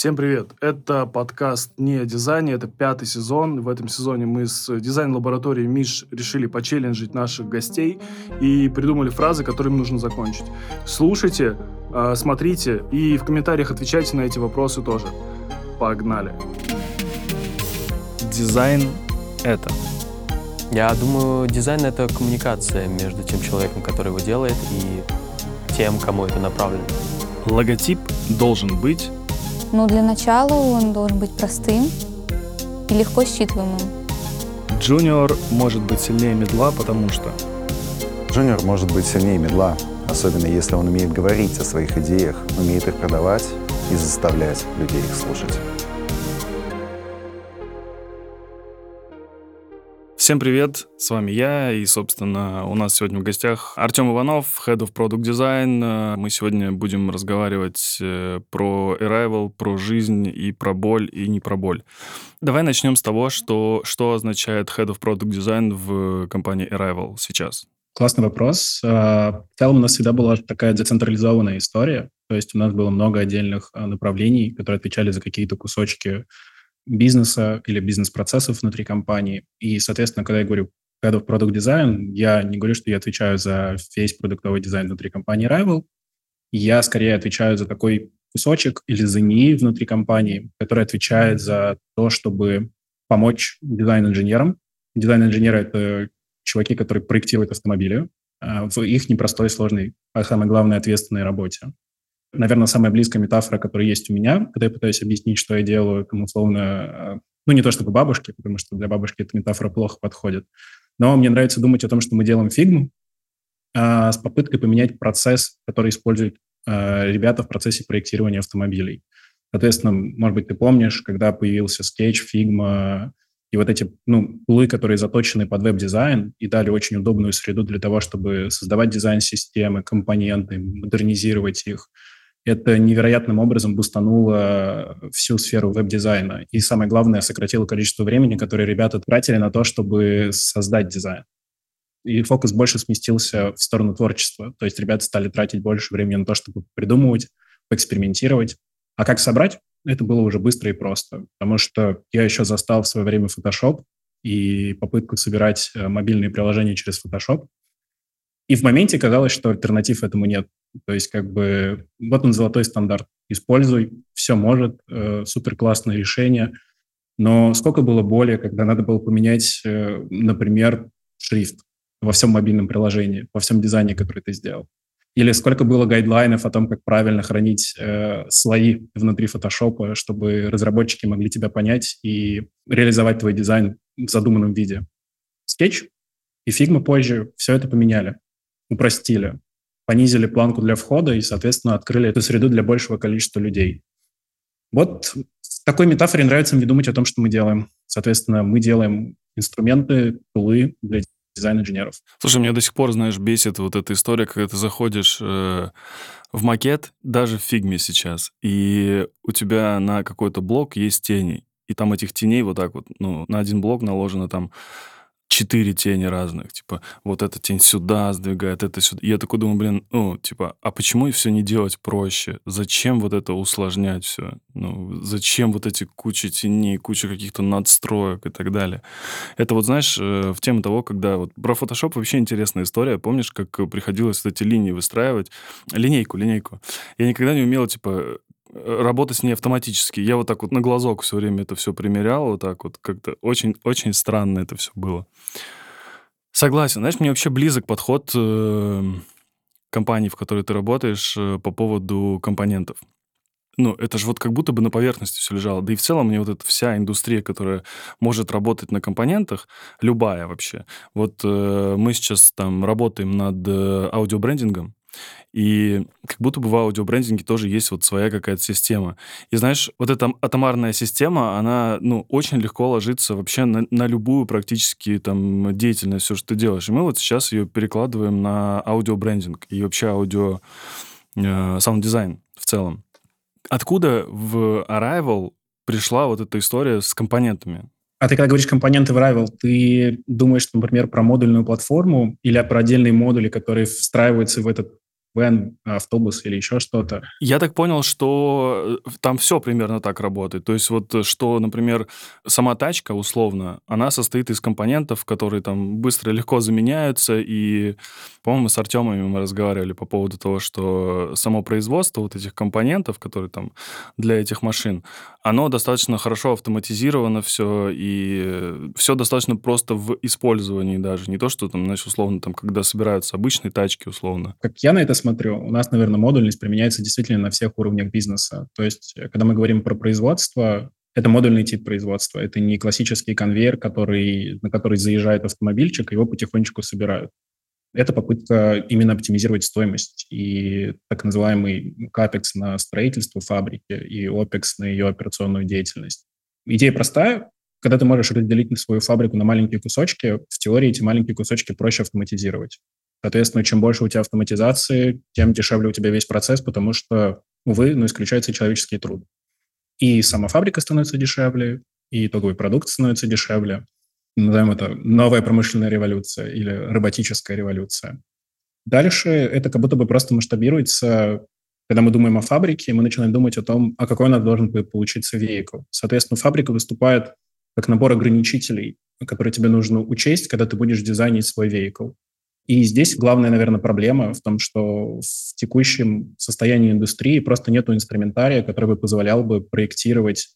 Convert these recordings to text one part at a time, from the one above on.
Всем привет! Это подкаст не о дизайне, это пятый сезон. В этом сезоне мы с дизайн-лабораторией МИШ решили почелленджить наших гостей и придумали фразы, которыми нужно закончить. Слушайте, а, смотрите и в комментариях отвечайте на эти вопросы тоже. Погнали! Дизайн — это? Я думаю, дизайн — это коммуникация между тем человеком, который его делает, и тем, кому это направлено. Логотип должен быть но для начала он должен быть простым и легко считываемым. Junior может быть сильнее middle а, потому что... Junior может быть сильнее middle а, особенно если он умеет говорить о своих идеях, умеет их продавать и заставлять людей их слушать. Всем привет, с вами я, и, собственно, у нас сегодня в гостях Артем Иванов, Head of Product Design. Мы сегодня будем разговаривать э, про Arrival, про жизнь и про боль, и не про боль. Давай начнем с того, что, что означает Head of Product Design в компании Arrival сейчас. Классный вопрос. А, в целом у нас всегда была такая децентрализованная история, то есть у нас было много отдельных а, направлений, которые отвечали за какие-то кусочки бизнеса или бизнес-процессов внутри компании. И, соответственно, когда я говорю Head of Product Design, я не говорю, что я отвечаю за весь продуктовый дизайн внутри компании Rival. Я скорее отвечаю за такой кусочек или за НИИ внутри компании, который отвечает за то, чтобы помочь дизайн-инженерам. Дизайн-инженеры — это чуваки, которые проектируют автомобили а, в их непростой, сложной, а самое главное, ответственной работе. Наверное, самая близкая метафора, которая есть у меня, когда я пытаюсь объяснить, что я делаю, там, условно, э, ну, не то чтобы бабушке, потому что для бабушки эта метафора плохо подходит, но мне нравится думать о том, что мы делаем фигму а, с попыткой поменять процесс, который используют а, ребята в процессе проектирования автомобилей. Соответственно, может быть, ты помнишь, когда появился Sketch, Figma и вот эти ну, tool ы, которые заточены под веб-дизайн и дали очень удобную среду для того, чтобы создавать дизайн-системы, компоненты, модернизировать их – это невероятным образом бустануло всю сферу веб-дизайна. И самое главное, сократило количество времени, которое ребята тратили на то, чтобы создать дизайн. И фокус больше сместился в сторону творчества. То есть ребята стали тратить больше времени на то, чтобы придумывать, экспериментировать. А как собрать? Это было уже быстро и просто. Потому что я еще застал в свое время Photoshop и попытку собирать э, мобильные приложения через Photoshop. И в моменте казалось, что альтернатив этому нет. То есть как бы вот он золотой стандарт. Используй, все может, э, супер классное решение. Но сколько было боли, когда надо было поменять, э, например, шрифт во всем мобильном приложении, во всем дизайне, который ты сделал. Или сколько было guideline ов о том, как правильно хранить э, слои внутри фотошопа, чтобы разработчики могли тебя понять и реализовать твой дизайн в задуманном виде. Скетч и Figma позже все это поменяли, упростили понизили планку для входа и, соответственно, открыли эту среду для большего количества людей. Вот в такой метафоре нравится мне думать о том, что мы делаем. Соответственно, мы делаем инструменты, tool ы для дизайн-инженеров. Слушай, меня до сих пор, знаешь, бесит вот эта история, когда ты заходишь э, в макет, даже в фигме сейчас, и у тебя на какой-то блок есть тени, и там этих теней вот так вот, ну, на один блок наложено там четыре тени разных, типа, вот эта тень сюда сдвигает, это сюда. Я такой думаю, блин, ну, типа, а почему и все не делать проще? Зачем вот это усложнять все? Ну, зачем вот эти кучи теней, куча каких-то надстроек и так далее? Это вот, знаешь, э, в тему того, когда вот про Photoshop вообще интересная история. Помнишь, как приходилось вот эти линии выстраивать? Линейку, линейку. Я никогда не умел, типа, работать с ней автоматически. Я вот так вот на глазок все время это все примерял, вот так вот как-то очень, очень странно это все было. Согласен. Знаешь, мне вообще близок подход э, компании, в которой ты работаешь, э, по поводу компонентов. Ну, это же вот как будто бы на поверхности все лежало. Да и в целом мне вот эта вся индустрия, которая может работать на компонентах, любая вообще. Вот э, мы сейчас там работаем над э, аудиобрендингом, и как будто бы в аудиобрендинге тоже есть вот своя какая-то система. И знаешь, вот эта атомарная система, она, ну, очень легко ложится вообще на, на любую практически там деятельность, все, что ты делаешь. И мы вот сейчас ее перекладываем на аудиобрендинг и вообще аудио э, саунд-дизайн в целом. Откуда в Arrival пришла вот эта история с компонентами? А ты когда говоришь компоненты в Rival, ты думаешь, например, про модульную платформу или про отдельные модули, которые встраиваются в этот вен, автобус или еще что-то. Я так понял, что э, там все примерно так работает. То есть вот э, что, например, сама тачка, условно, она состоит из компонентов, которые там быстро и легко заменяются. И, по-моему, с Артемами мы разговаривали по поводу того, что само производство вот этих компонентов, которые там для этих машин, оно достаточно хорошо автоматизировано все, и все достаточно просто в использовании даже. Не то, что там, знаешь, условно, там, когда собираются обычные тачки, условно. Как я на это смотрю, у нас, наверное, модульность применяется действительно на всех уровнях бизнеса. То есть, э, когда мы говорим про производство, это модульный тип производства. Это не классический конвейер, который, на который заезжает автомобильчик, его потихонечку собирают. Это попытка именно оптимизировать стоимость и так называемый капекс на строительство фабрики и опекс на ее операционную деятельность. Идея простая. Когда ты можешь разделить свою фабрику на маленькие кусочки, в теории эти маленькие кусочки проще автоматизировать. Соответственно, чем больше у тебя автоматизации, тем дешевле у тебя весь процесс, потому что, увы, ну, исключается человеческий труд. И сама фабрика становится дешевле, и итоговый продукт становится дешевле. Назовем это новая промышленная революция или роботическая революция. Дальше это как будто бы просто масштабируется. Когда мы думаем о фабрике, мы начинаем думать о том, а какой у нас должен получиться веикл. Соответственно, фабрика выступает как набор ограничителей, которые тебе нужно учесть, когда ты будешь дизайнить свой веикл. И здесь главная, наверное, проблема в том, что в текущем состоянии индустрии просто нет инструментария, который бы позволял бы проектировать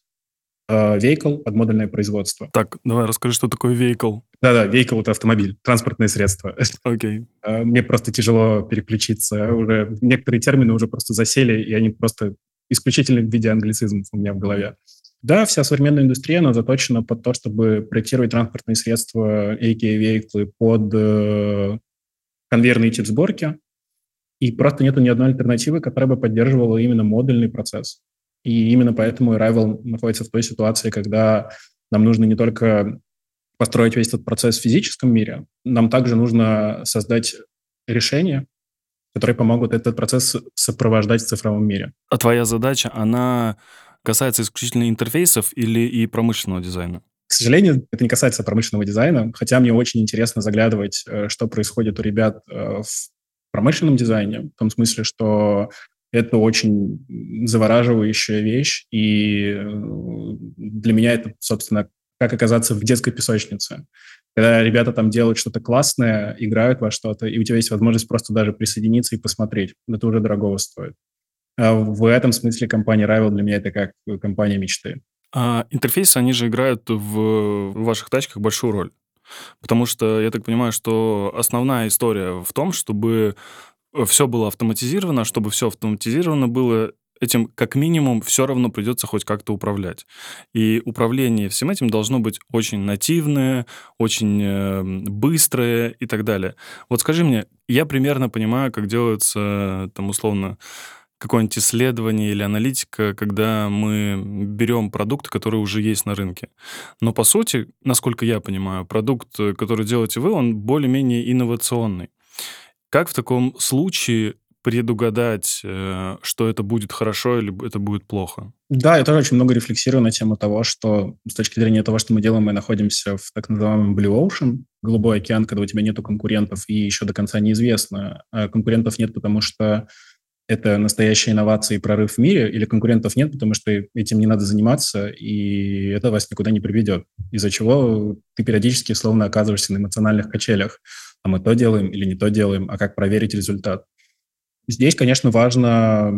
э, vehicle под модульное производство. Так, давай расскажи, что такое vehicle. Да-да, vehicle — это автомобиль, транспортное средство. Окей. Okay. Э, мне просто тяжело переключиться. Уже некоторые термины уже просто засели, и они просто исключительно в виде англицизмов у меня в голове. Да, вся современная индустрия, она заточена под то, чтобы проектировать транспортные средства, aka vehicle, под конвейерный тип сборки, и просто нету ни одной альтернативы, которая бы поддерживала именно модульный процесс. И именно поэтому Arrival находится в той ситуации, когда нам нужно не только построить весь этот процесс в физическом мире, нам также нужно создать решения, которые помогут этот процесс сопровождать в цифровом мире. А твоя задача, она касается исключительно интерфейсов или и промышленного дизайна? К сожалению, это не касается промышленного дизайна, хотя мне очень интересно заглядывать, э, что происходит у ребят э, в промышленном дизайне, в том смысле, что это очень завораживающая вещь, и э, для меня это, собственно, как оказаться в детской песочнице. Когда ребята там делают что-то классное, играют во что-то, и у тебя есть возможность просто даже присоединиться и посмотреть. Это уже дорогого стоит. А в этом смысле компания Rival для меня это как компания мечты. А интерфейсы, они же играют в ваших тачках большую роль. Потому что я так понимаю, что основная история в том, чтобы все было автоматизировано, чтобы все автоматизировано было, этим как минимум все равно придется хоть как-то управлять. И управление всем этим должно быть очень нативное, очень э, быстрое и так далее. Вот скажи мне, я примерно понимаю, как делается там условно какое-нибудь исследование или аналитика, когда мы берем продукт, который уже есть на рынке. Но по сути, насколько я понимаю, продукт, который делаете вы, он более-менее инновационный. Как в таком случае предугадать, э, что это будет хорошо или это будет плохо? Да, я тоже очень много рефлексирую на тему того, что с точки зрения того, что мы делаем, мы находимся в так называемом Blue Ocean, голубой океан, когда у тебя нету конкурентов и еще до конца неизвестно. А конкурентов нет, потому что это настоящая инновация и прорыв в мире, или конкурентов нет, потому что этим не надо заниматься, и это вас никуда не приведет. Из-за чего ты периодически словно оказываешься на эмоциональных качелях. А мы то делаем или не то делаем, а как проверить результат? Здесь, конечно, важно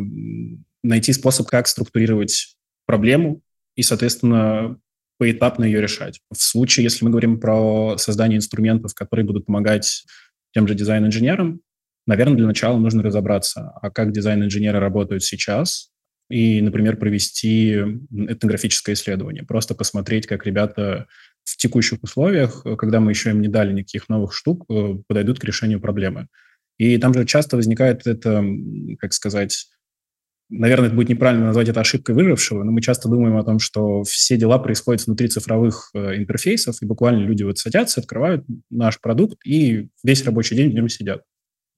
найти способ, как структурировать проблему и, соответственно, поэтапно ее решать. В случае, если мы говорим про создание инструментов, которые будут помогать тем же дизайн-инженерам, Наверное, для начала нужно разобраться, а как дизайн-инженеры работают сейчас, и, например, провести этнографическое исследование, просто посмотреть, как ребята в текущих условиях, когда мы еще им не дали никаких новых штук, э, подойдут к решению проблемы. И там же часто возникает это, как сказать, наверное, это будет неправильно назвать это ошибкой выжившего, но мы часто думаем о том, что все дела происходят внутри цифровых э, интерфейсов, и буквально люди вот садятся, открывают наш продукт, и весь рабочий день в нем сидят.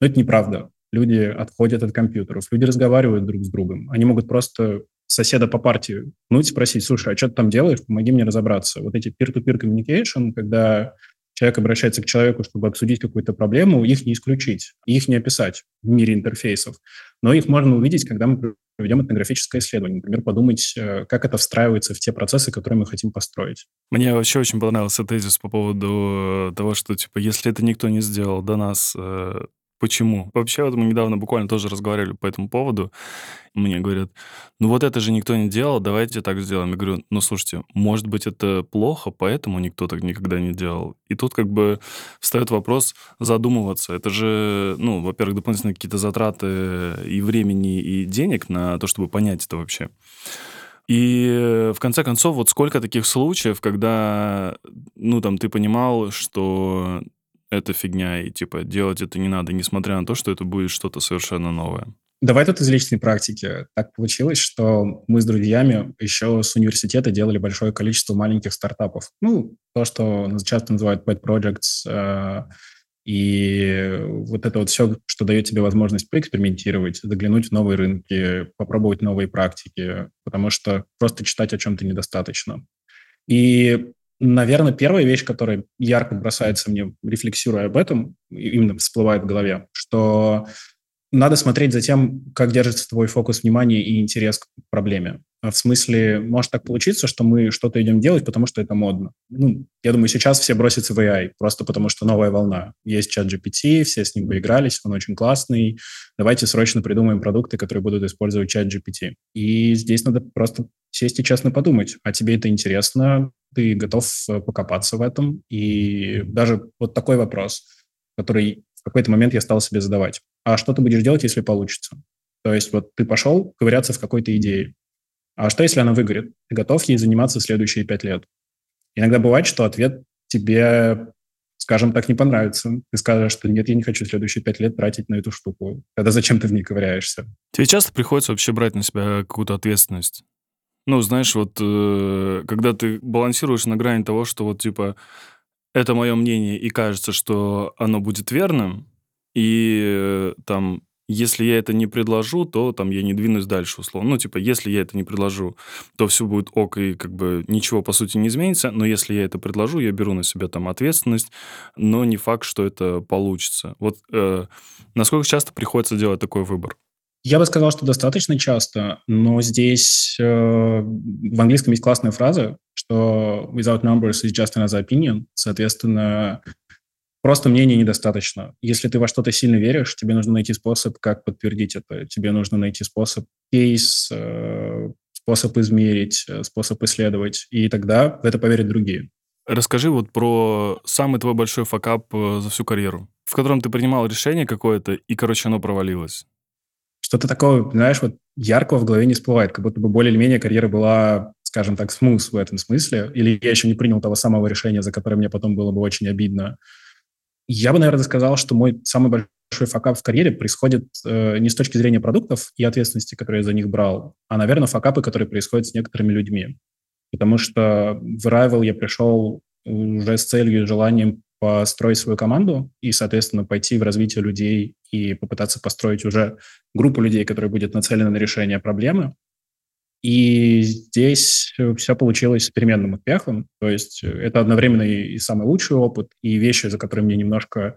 Но это неправда. Люди отходят от компьютеров, люди разговаривают друг с другом. Они могут просто соседа по партии и спросить, слушай, а что ты там делаешь, помоги мне разобраться. Вот эти peer-to-peer communication, когда человек обращается к человеку, чтобы обсудить какую-то проблему, их не исключить, их не описать в мире интерфейсов. Но их можно увидеть, когда мы проведем этнографическое исследование. Например, подумать, э, как это встраивается в те процессы, которые мы хотим построить. Мне вообще очень понравился тезис по поводу того, что, типа, если это никто не сделал до нас, э, Почему? Вообще, вот мы недавно буквально тоже разговаривали по этому поводу. Мне говорят, ну вот это же никто не делал, давайте так сделаем. Я говорю, ну слушайте, может быть, это плохо, поэтому никто так никогда не делал. И тут как бы встает вопрос задумываться. Это же, ну, во-первых, дополнительные какие-то затраты и времени, и денег на то, чтобы понять это вообще. И в конце концов, вот сколько таких случаев, когда, ну, там, ты понимал, что это фигня, и, типа, делать это не надо, несмотря на то, что это будет что-то совершенно новое. Давай тут из личной практики. Так получилось, что мы с друзьями еще с университета делали большое количество маленьких стартапов. Ну, то, что часто называют pet projects, э, и вот это вот все, что дает тебе возможность поэкспериментировать, заглянуть в новые рынки, попробовать новые практики, потому что просто читать о чем-то недостаточно. И Наверное, первая вещь, которая ярко бросается мне, рефлексируя об этом, именно всплывает в голове, что надо смотреть за тем, как держится твой фокус внимания и интерес к проблеме. В смысле, может так получиться, что мы что-то идем делать, потому что это модно. Ну, я думаю, сейчас все бросятся в AI, просто потому что новая волна. Есть чат GPT, все с ним поигрались, он очень классный. Давайте срочно придумаем продукты, которые будут использовать чат GPT. И здесь надо просто сесть и честно подумать, а тебе это интересно, ты готов э, покопаться в этом. И даже вот такой вопрос, который в какой-то момент я стал себе задавать. А что ты будешь делать, если получится? То есть вот ты пошел ковыряться в какой-то идее. А что, если она выгорит? Ты готов ей заниматься следующие пять лет? Иногда бывает, что ответ тебе, скажем так, не понравится. Ты скажешь, что нет, я не хочу следующие пять лет тратить на эту штуку. Тогда зачем ты в ней ковыряешься? Тебе часто приходится вообще брать на себя какую-то ответственность? Ну, знаешь, вот э, когда ты балансируешь на грани того, что вот типа это мое мнение и кажется, что оно будет верным, и э, там если я это не предложу, то там я не двинусь дальше, условно. Ну, типа, если я это не предложу, то все будет ок, и как бы ничего, по сути, не изменится. Но если я это предложу, я беру на себя там ответственность, но не факт, что это получится. Вот э, насколько часто приходится делать такой выбор? Я бы сказал, что достаточно часто, но здесь э, в английском есть классная фраза, что without numbers is just another opinion. Соответственно, просто мнения недостаточно. Если ты во что-то сильно веришь, тебе нужно найти способ, как подтвердить это. Тебе нужно найти способ, кейс, э, способ измерить, э, способ исследовать. И тогда в это поверят другие. Расскажи вот про самый твой большой факап э, за всю карьеру, в котором ты принимал решение какое-то, и, короче, оно провалилось что-то такого, знаешь, вот яркого в голове не всплывает, как будто бы более или менее карьера была, скажем так, смус в этом смысле, или я еще не принял того самого решения, за которое мне потом было бы очень обидно. Я бы, наверное, сказал, что мой самый большой факап в карьере происходит э, не с точки зрения продуктов и ответственности, которые я за них брал, а, наверное, факапы, которые происходят с некоторыми людьми. Потому что в Rival я пришел уже с целью и желанием построить свою команду и, соответственно, пойти в развитие людей и попытаться построить уже группу людей, которая будет нацелена на решение проблемы. И здесь все получилось с переменным успехом. То есть это одновременно и, самый лучший опыт, и вещи, за которые мне немножко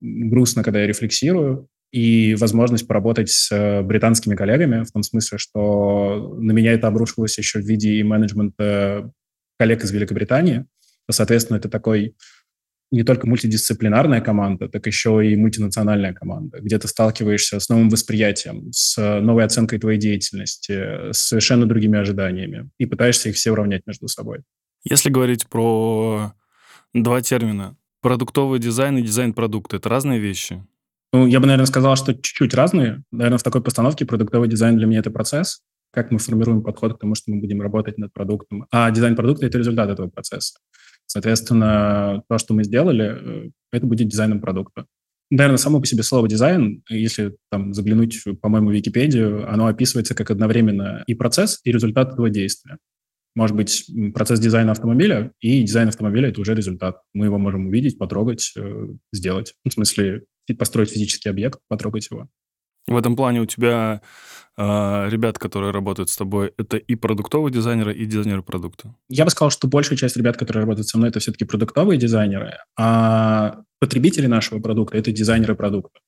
грустно, когда я рефлексирую, и возможность поработать с британскими коллегами, в том смысле, что на меня это обрушилось еще в виде и менеджмента коллег из Великобритании. Соответственно, это такой не только мультидисциплинарная команда, так еще и мультинациональная команда, где ты сталкиваешься с новым восприятием, с новой оценкой твоей деятельности, с совершенно другими ожиданиями и пытаешься их все уравнять между собой. Если говорить про два термина, продуктовый дизайн и дизайн продукта, это разные вещи? Ну, я бы, наверное, сказал, что чуть-чуть разные. Наверное, в такой постановке продуктовый дизайн для меня – это процесс, как мы формируем подход к тому, что мы будем работать над продуктом. А дизайн продукта – это результат этого процесса. Соответственно, то, что мы сделали, э, это будет дизайном продукта. Наверное, само по себе слово «дизайн», если там заглянуть, по-моему, в Википедию, оно описывается как одновременно и процесс, и результат этого действия. Может быть, процесс дизайна автомобиля и дизайн автомобиля – это уже результат. Мы его можем увидеть, потрогать, э, сделать. В смысле, построить физический объект, потрогать его. В этом плане у тебя а, ребят, которые работают с тобой, это и продуктовые дизайнеры, и дизайнеры продукта? Я бы сказал, что большая часть ребят, которые работают со мной, это все-таки продуктовые дизайнеры, а потребители нашего продукта — это дизайнеры продукта.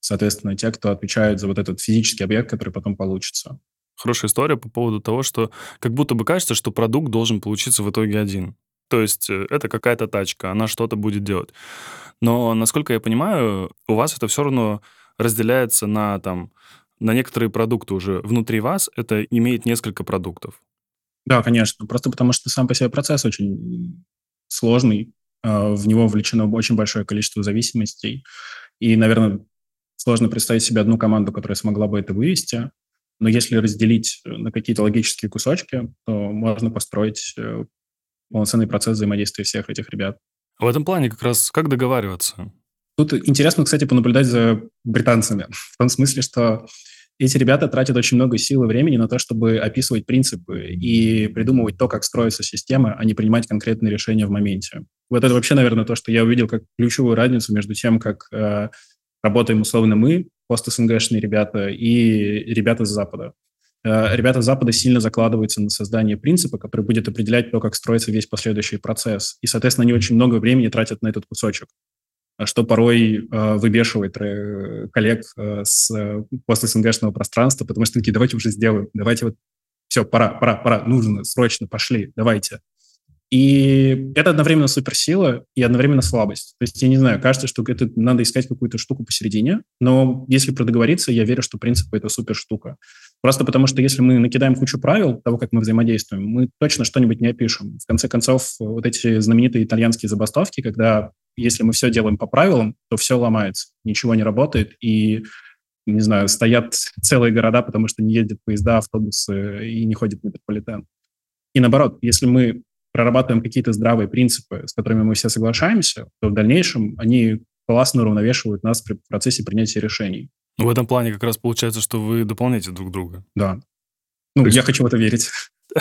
Соответственно, те, кто отвечает за вот этот физический объект, который потом получится. Хорошая история по поводу того, что как будто бы кажется, что продукт должен получиться в итоге один. То есть э, это какая-то тачка, она что-то будет делать. Но, насколько я понимаю, у вас это все равно разделяется на, там, на некоторые продукты уже внутри вас. Это имеет несколько продуктов. Да, конечно. Просто потому что сам по себе процесс очень сложный. А, в него вовлечено очень большое количество зависимостей. И, наверное, сложно представить себе одну команду, которая смогла бы это вывести. Но если разделить на какие-то логические кусочки, то можно построить э, полноценный процесс взаимодействия всех этих ребят. В этом плане как раз как договариваться? Тут интересно, кстати, понаблюдать за британцами. В том смысле, что эти ребята тратят очень много сил и времени на то, чтобы описывать принципы и придумывать то, как строится система, а не принимать конкретные решения в моменте. Вот это вообще, наверное, то, что я увидел как ключевую разницу между тем, как э, работаем условно мы, пост-СНГшные ребята, и ребята с Запада. Э, ребята с Запада сильно закладываются на создание принципа, который будет определять то, как строится весь последующий процесс. И, соответственно, они очень много времени тратят на этот кусочек, что порой э, выбешивает э, коллег э, с э, пост-СНГшного пространства, потому что такие, давайте уже сделаем, давайте вот, все, пора, пора, пора, нужно, срочно, пошли, давайте. И это одновременно суперсила и одновременно слабость. То есть, я не знаю, кажется, что это надо искать какую-то штуку посередине, но если продоговориться, я верю, что принцип это супер штука. Просто потому что если мы накидаем кучу правил того, как мы взаимодействуем, мы точно что-нибудь не опишем. В конце концов, вот эти знаменитые итальянские забастовки, когда если мы все делаем по правилам, то все ломается, ничего не работает, и не знаю, стоят целые города, потому что не ездят поезда, автобусы и не ходит метрополитен. И наоборот, если мы прорабатываем какие-то здравые принципы, с которыми мы все соглашаемся, то в дальнейшем они классно уравновешивают нас при процессе принятия решений. В этом плане как раз получается, что вы дополняете друг друга. Да. Ну, есть... я хочу в это верить.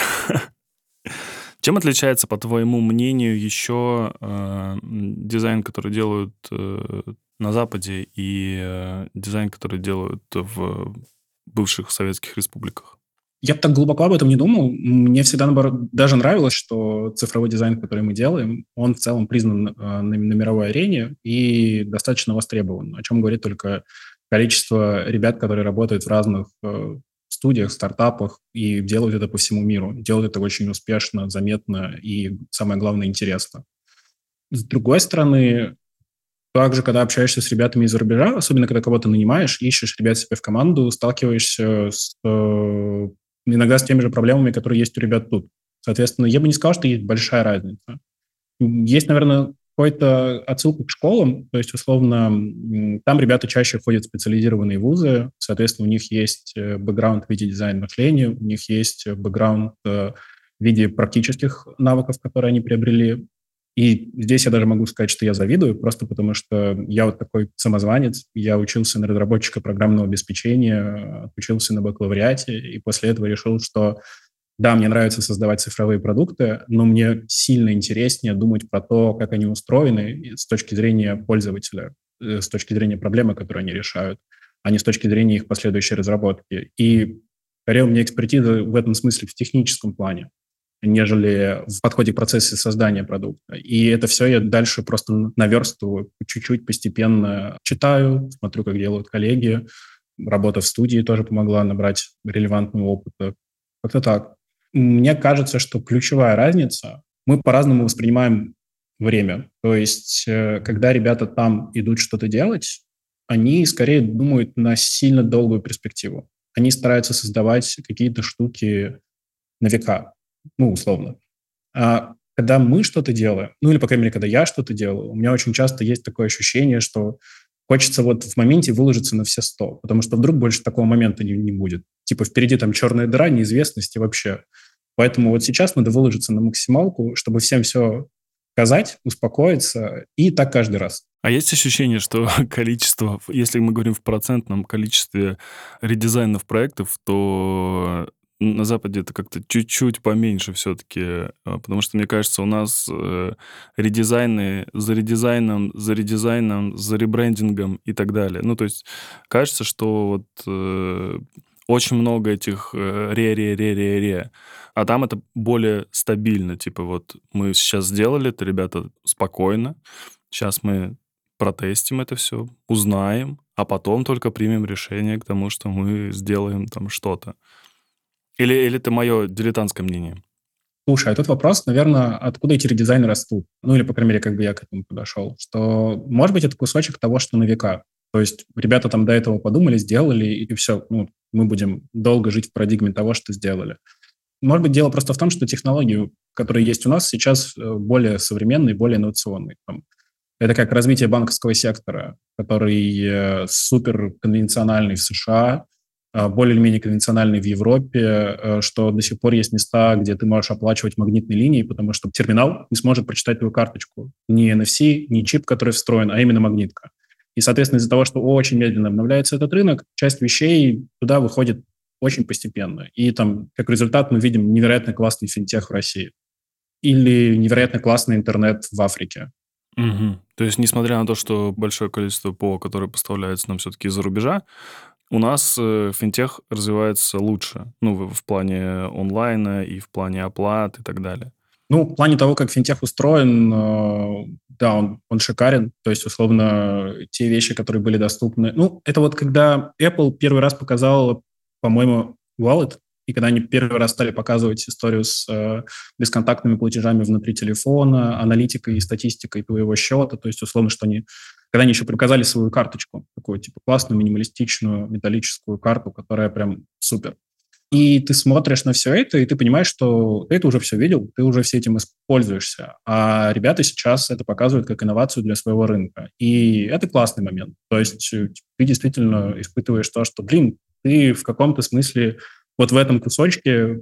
Чем отличается, по твоему мнению, еще э, дизайн, который делают э, на Западе, и э, дизайн, который делают в бывших советских республиках? Я так глубоко об этом не думал. Мне всегда, наоборот, даже нравилось, что цифровой дизайн, который мы делаем, он в целом признан э, на, на мировой арене и достаточно востребован, о чем говорит только количество ребят, которые работают в разных э, студиях, стартапах и делают это по всему миру. Делают это очень успешно, заметно и, самое главное, интересно. С другой стороны, также, когда общаешься с ребятами из-за рубежа, особенно когда кого-то нанимаешь, ищешь ребят себе в команду, сталкиваешься с э, иногда с теми же проблемами, которые есть у ребят тут. Соответственно, я бы не сказал, что есть большая разница. Есть, наверное, какой-то отсылка к школам, то есть, условно, там ребята чаще ходят в специализированные вузы, соответственно, у них есть э, бэкграунд в виде дизайна мышления, у них есть бэкграунд э, в виде практических навыков, которые они приобрели. И здесь я даже могу сказать, что я завидую, просто потому что я вот такой самозванец, я учился на разработчика программного обеспечения, учился на бакалавриате, и после этого решил, что да, мне нравится создавать цифровые продукты, но мне сильно интереснее думать про то, как они устроены с точки зрения пользователя, э, с точки зрения проблемы, которую они решают, а не с точки зрения их последующей разработки. И скорее у меня экспертиза в этом смысле в техническом плане нежели в подходе к процессе создания продукта. И это все я дальше просто наверстываю чуть-чуть, постепенно читаю, смотрю, как делают коллеги. Работа в студии тоже помогла набрать релевантного опыта. Как-то так. Мне кажется, что ключевая разница, мы по-разному воспринимаем время. То есть, э, когда ребята там идут что-то делать, они скорее думают на сильно долгую перспективу. Они стараются создавать какие-то штуки на века ну, условно. А когда мы что-то делаем, ну или, по крайней мере, когда я что-то делаю, у меня очень часто есть такое ощущение, что хочется вот в моменте выложиться на все сто, потому что вдруг больше такого момента не, не будет. Типа впереди там черная дыра, неизвестности вообще. Поэтому вот сейчас надо выложиться на максималку, чтобы всем все сказать, успокоиться, и так каждый раз. А есть ощущение, что количество, если мы говорим в процентном количестве редизайнов проектов, то на Западе это как-то чуть-чуть поменьше все-таки, а, потому что, мне кажется, у нас э, редизайны за редизайном, за редизайном, за ребрендингом и так далее. Ну, то есть кажется, что вот э, очень много этих э, ре-ре-ре-ре-ре. А там это более стабильно. Типа вот мы сейчас сделали это, ребята, спокойно. Сейчас мы протестим это все, узнаем, а потом только примем решение к тому, что мы сделаем там что-то. Или, или это мое дилетантское мнение? Слушай, а тут вопрос, наверное, откуда эти редизайны растут? Ну, или, по крайней мере, как бы я к этому подошел. Что, может быть, это кусочек того, что на века. То есть ребята там до этого подумали, сделали, и все, ну, мы будем долго жить в парадигме того, что сделали. Может быть, дело просто в том, что технологии, которые есть у нас, сейчас э, более современные, более инновационные. Там, это как развитие банковского сектора, который э, супер конвенциональный в США, более или менее конвенциональный в Европе, что до сих пор есть места, где ты можешь оплачивать магнитной линией, потому что терминал не сможет прочитать твою карточку. Не NFC, не чип, который встроен, а именно магнитка. И, соответственно, из-за того, что очень медленно обновляется этот рынок, часть вещей туда выходит очень постепенно. И там, как результат, мы видим невероятно классный финтех в России или невероятно классный интернет в Африке. Угу. То есть, несмотря на то, что большое количество ПО, которое поставляется нам все-таки из-за рубежа, у нас э, финтех развивается лучше, ну, в, плане онлайна и в плане оплат и так далее. Ну, в плане того, как финтех устроен, э, да, он, он шикарен. То есть, условно, те вещи, которые были доступны. Ну, это вот когда Apple первый раз показал, по-моему, Wallet, и когда они первый раз стали показывать историю с э, бесконтактными платежами внутри телефона, аналитикой и статистикой твоего счета, то есть, условно, что они, когда они еще показали свою карточку, такую, типа, классную, минималистичную, металлическую карту, которая прям супер. И ты смотришь на все это, и ты понимаешь, что ты это уже все видел, ты уже все этим используешься. А ребята сейчас это показывают как инновацию для своего рынка. И это классный момент. То есть э, ты действительно испытываешь то, что, блин, ты в каком-то смысле вот в этом кусочке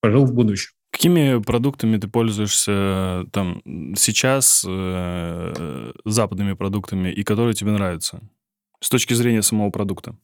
пожил в будущем. Какими продуктами ты пользуешься там сейчас, э, западными продуктами, и которые тебе нравятся с точки зрения самого продукта?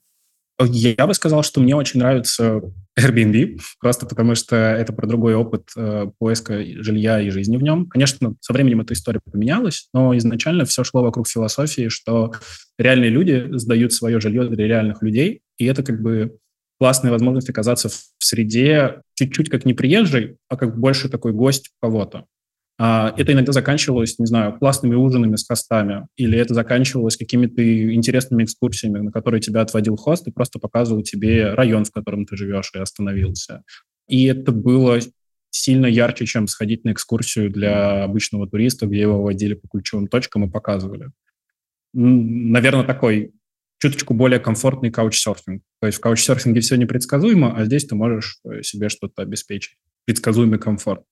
Я бы сказал, что мне очень нравится Airbnb, просто потому что это про другой опыт э, поиска жилья и жизни в нем. Конечно, со временем эта история поменялась, но изначально все шло вокруг философии, что реальные люди сдают свое жилье для реальных людей, и это как бы классная возможность оказаться в среде чуть-чуть как не приезжий, а как больше такой гость кого-то. А, это иногда заканчивалось, не знаю, классными ужинами с хостами, или это заканчивалось какими-то интересными экскурсиями, на которые тебя отводил хост и просто показывал тебе район, в котором ты живешь, и остановился. И это было сильно ярче, чем сходить на экскурсию для обычного туриста, где его водили по ключевым точкам и показывали. Наверное, такой чуточку более комфортный каучсерфинг. То есть в каучсерфинге все непредсказуемо, а здесь ты можешь э, себе что-то обеспечить. Предсказуемый комфорт.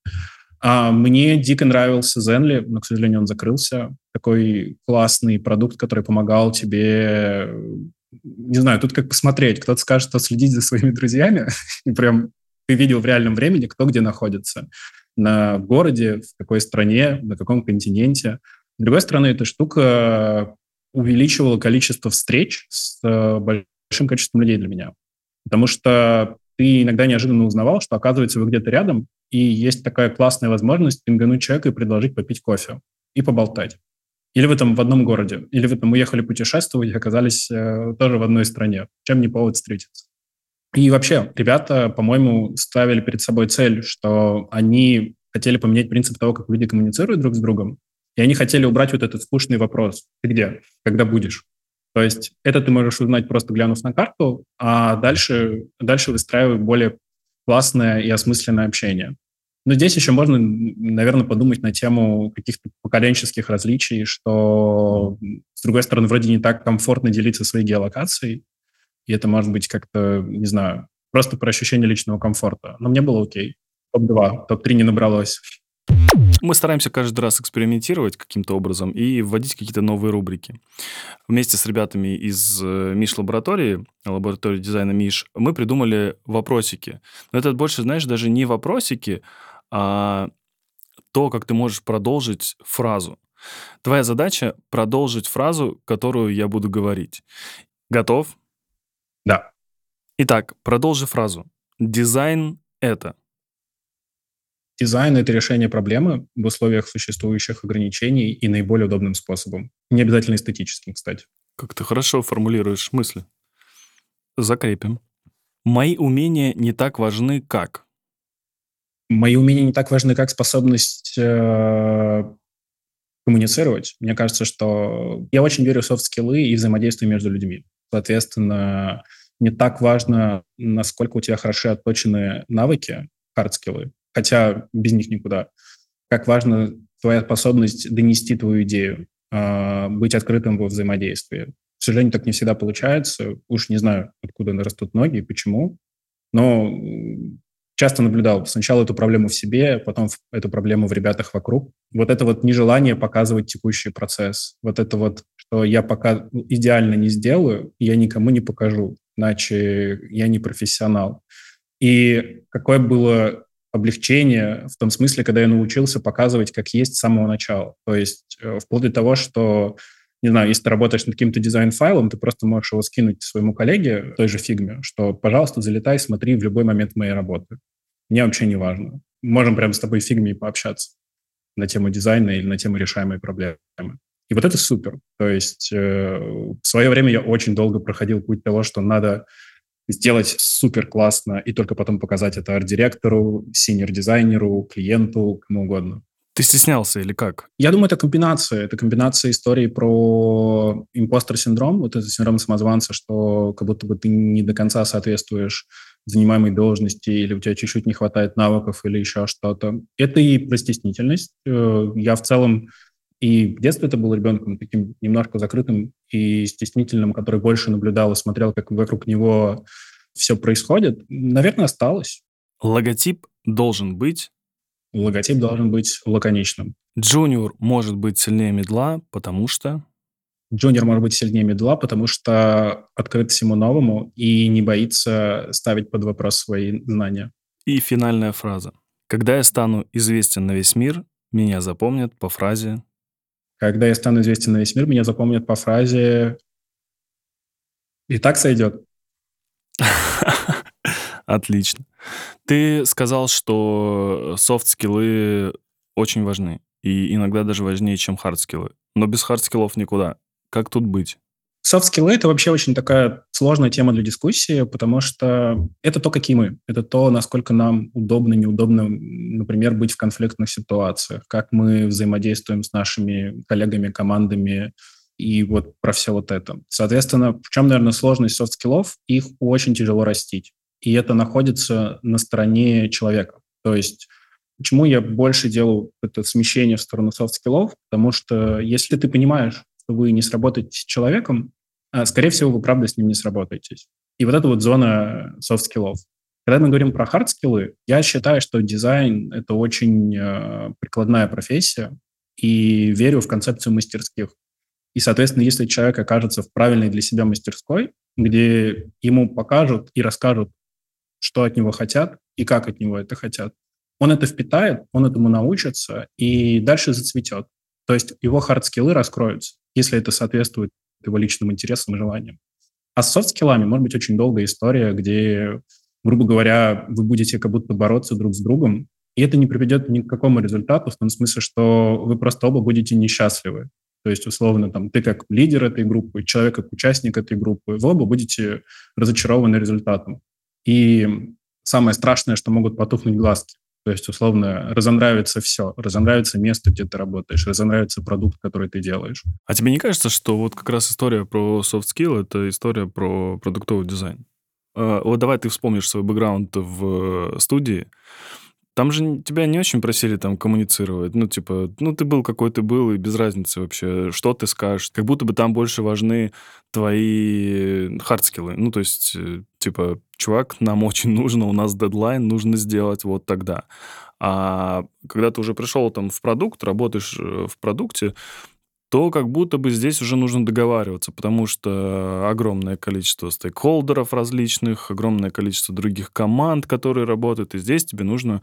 А мне дико нравился Zenly, но, к сожалению, он закрылся. Такой классный продукт, который помогал тебе... Не знаю, тут как посмотреть. Кто-то скажет, что следить за своими друзьями, и прям ты видел в реальном времени, кто где находится. На городе, в какой стране, на каком континенте. С другой стороны, эта штука увеличивала количество встреч с э, большим количеством людей для меня. Потому что ты иногда неожиданно узнавал, что, оказывается, вы где-то рядом, и есть такая классная возможность пингануть человека и предложить попить кофе и поболтать. Или вы там в одном городе, или вы там уехали путешествовать и оказались э, тоже в одной стране. Чем не повод встретиться? И вообще, ребята, по-моему, ставили перед собой цель, что они хотели поменять принцип того, как люди коммуницируют друг с другом, и они хотели убрать вот этот скучный вопрос. Ты где? Когда будешь? То есть это ты можешь узнать просто глянув на карту, а дальше, дальше выстраивай более классное и осмысленное общение. Но здесь еще можно, наверное, подумать на тему каких-то поколенческих различий, что, с другой стороны, вроде не так комфортно делиться своей геолокацией, и это может быть как-то, не знаю, просто про ощущение личного комфорта. Но мне было окей. Топ-2, топ-3 не набралось. Мы стараемся каждый раз экспериментировать каким-то образом и вводить какие-то новые рубрики. Вместе с ребятами из э, Миш лаборатории, лаборатории дизайна Миш, мы придумали вопросики. Но это больше, знаешь, даже не вопросики, а то, как ты можешь продолжить фразу. Твоя задача продолжить фразу, которую я буду говорить. Готов? Да. Итак, продолжи фразу. Дизайн — это... Дизайн — это решение проблемы в условиях существующих ограничений и наиболее удобным способом. Не обязательно эстетическим, кстати. Как ты хорошо формулируешь мысли. Закрепим. Мои умения не так важны, как. Мои умения не так важны, как способность э, коммуницировать. Мне кажется, что я очень верю в софт-скиллы и взаимодействие между людьми. Соответственно, не так важно, насколько у тебя хорошо отточены навыки, хард-скиллы, хотя без них никуда. Как важно твоя способность донести твою идею, э, быть открытым во взаимодействии. К сожалению, так не всегда получается. Уж не знаю, откуда растут ноги и почему. Но часто наблюдал сначала эту проблему в себе, потом эту проблему в ребятах вокруг. Вот это вот нежелание показывать текущий процесс. Вот это вот, что я пока идеально не сделаю, я никому не покажу, иначе я не профессионал. И какое было облегчение в том смысле, когда я научился показывать, как есть с самого начала. То есть э, вплоть до того, что не знаю, если ты работаешь над каким-то дизайн-файлом, ты просто можешь его скинуть своему коллеге, той же фигме, что, пожалуйста, залетай, смотри в любой момент моей работы. Мне вообще не важно. Можем прямо с тобой в фигме пообщаться на тему дизайна или на тему решаемой проблемы. И вот это супер. То есть э, в свое время я очень долго проходил путь того, что надо сделать супер классно и только потом показать это арт-директору, синер-дизайнеру, клиенту, кому угодно. Ты стеснялся или как? Я думаю, это комбинация. Это комбинация истории про импостер-синдром, вот это синдром самозванца, что как будто бы ты не до конца соответствуешь занимаемой должности, или у тебя чуть-чуть не хватает навыков, или еще что-то. Это и про стеснительность. Э, я в целом и в детстве это был ребенком таким немножко закрытым и стеснительным, который больше наблюдал и смотрел, как вокруг него все происходит. Наверное, осталось. Логотип должен быть логотип должен быть лаконичным. Джуниор может быть сильнее мидла, потому что... Джуниор может быть сильнее мидла, потому что открыт всему новому и не боится ставить под вопрос свои знания. И финальная фраза. Когда я стану известен на весь мир, меня запомнят по фразе... Когда я стану известен на весь мир, меня запомнят по фразе... И так сойдет. Отлично. Ты сказал, что софт-скиллы очень важны. И иногда даже важнее, чем хард-скиллы. Но без хард-скиллов никуда. Как тут быть? Софт-скиллы — это вообще очень такая сложная тема для дискуссии, потому что это то, какие мы. Это то, насколько нам удобно, неудобно, например, быть в конфликтных ситуациях, как мы взаимодействуем с нашими коллегами, командами, и вот про все вот это. Соответственно, в чем, наверное, сложность софт-скиллов? Их очень тяжело растить и это находится на стороне человека. То есть почему я больше делаю это смещение в сторону софт-скиллов? Потому что если ты понимаешь, что вы не сработаетесь с человеком, скорее всего, вы правда с ним не сработаетесь. И вот это вот зона софт-скиллов. Когда мы говорим про хард-скиллы, я считаю, что дизайн — это очень э, прикладная профессия, и верю в концепцию мастерских. И, соответственно, если человек окажется в правильной для себя мастерской, где ему покажут и расскажут, что от него хотят и как от него это хотят. Он это впитает, он этому научится и дальше зацветет. То есть его хард-скиллы раскроются, если это соответствует его личным интересам и желаниям. А с софт-скиллами может быть очень долгая история, где, грубо говоря, вы будете как будто бороться друг с другом, и это не приведет ни к какому результату, в том смысле, что вы просто оба будете несчастливы. То есть, условно, там, ты как лидер этой группы, человек как участник этой группы, вы оба будете разочарованы результатом. И самое страшное, что могут потухнуть глазки. То есть, условно, разонравится все. Разонравится место, где ты работаешь, разонравится продукт, который ты делаешь. А тебе не кажется, что вот как раз история про soft skill — это история про продуктовый дизайн? А, вот давай ты вспомнишь свой бэкграунд в студии. Там же тебя не очень просили там коммуницировать. Ну, типа, ну, ты был какой ты был, и без разницы вообще, что ты скажешь. Как будто бы там больше важны твои хардскиллы. Ну, то есть, э, типа, чувак, нам очень нужно, у нас дедлайн, нужно сделать вот тогда. А когда ты уже пришел там в продукт, работаешь э, в продукте, то как будто бы здесь уже нужно договариваться, потому что огромное количество стейкхолдеров различных, огромное количество других команд, которые работают, и здесь тебе нужно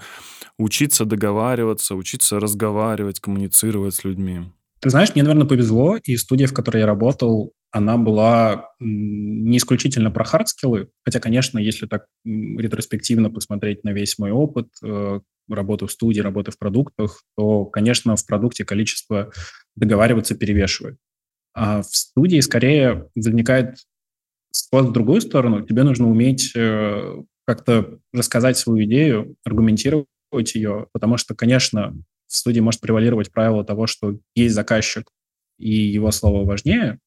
учиться договариваться, учиться разговаривать, коммуницировать с людьми. Ты знаешь, мне, наверное, повезло, и студия, в которой я работал, она была не исключительно про хардскиллы, хотя, конечно, если так ретроспективно посмотреть на весь мой опыт, э, работы в студии, работы в продуктах, то, конечно, в продукте количество договариваться перевешивает. А в студии скорее возникает в другую сторону, тебе нужно уметь э, как-то рассказать свою идею, аргументировать ее, потому что, конечно, в студии может превалировать правило того, что есть заказчик, и его слово важнее,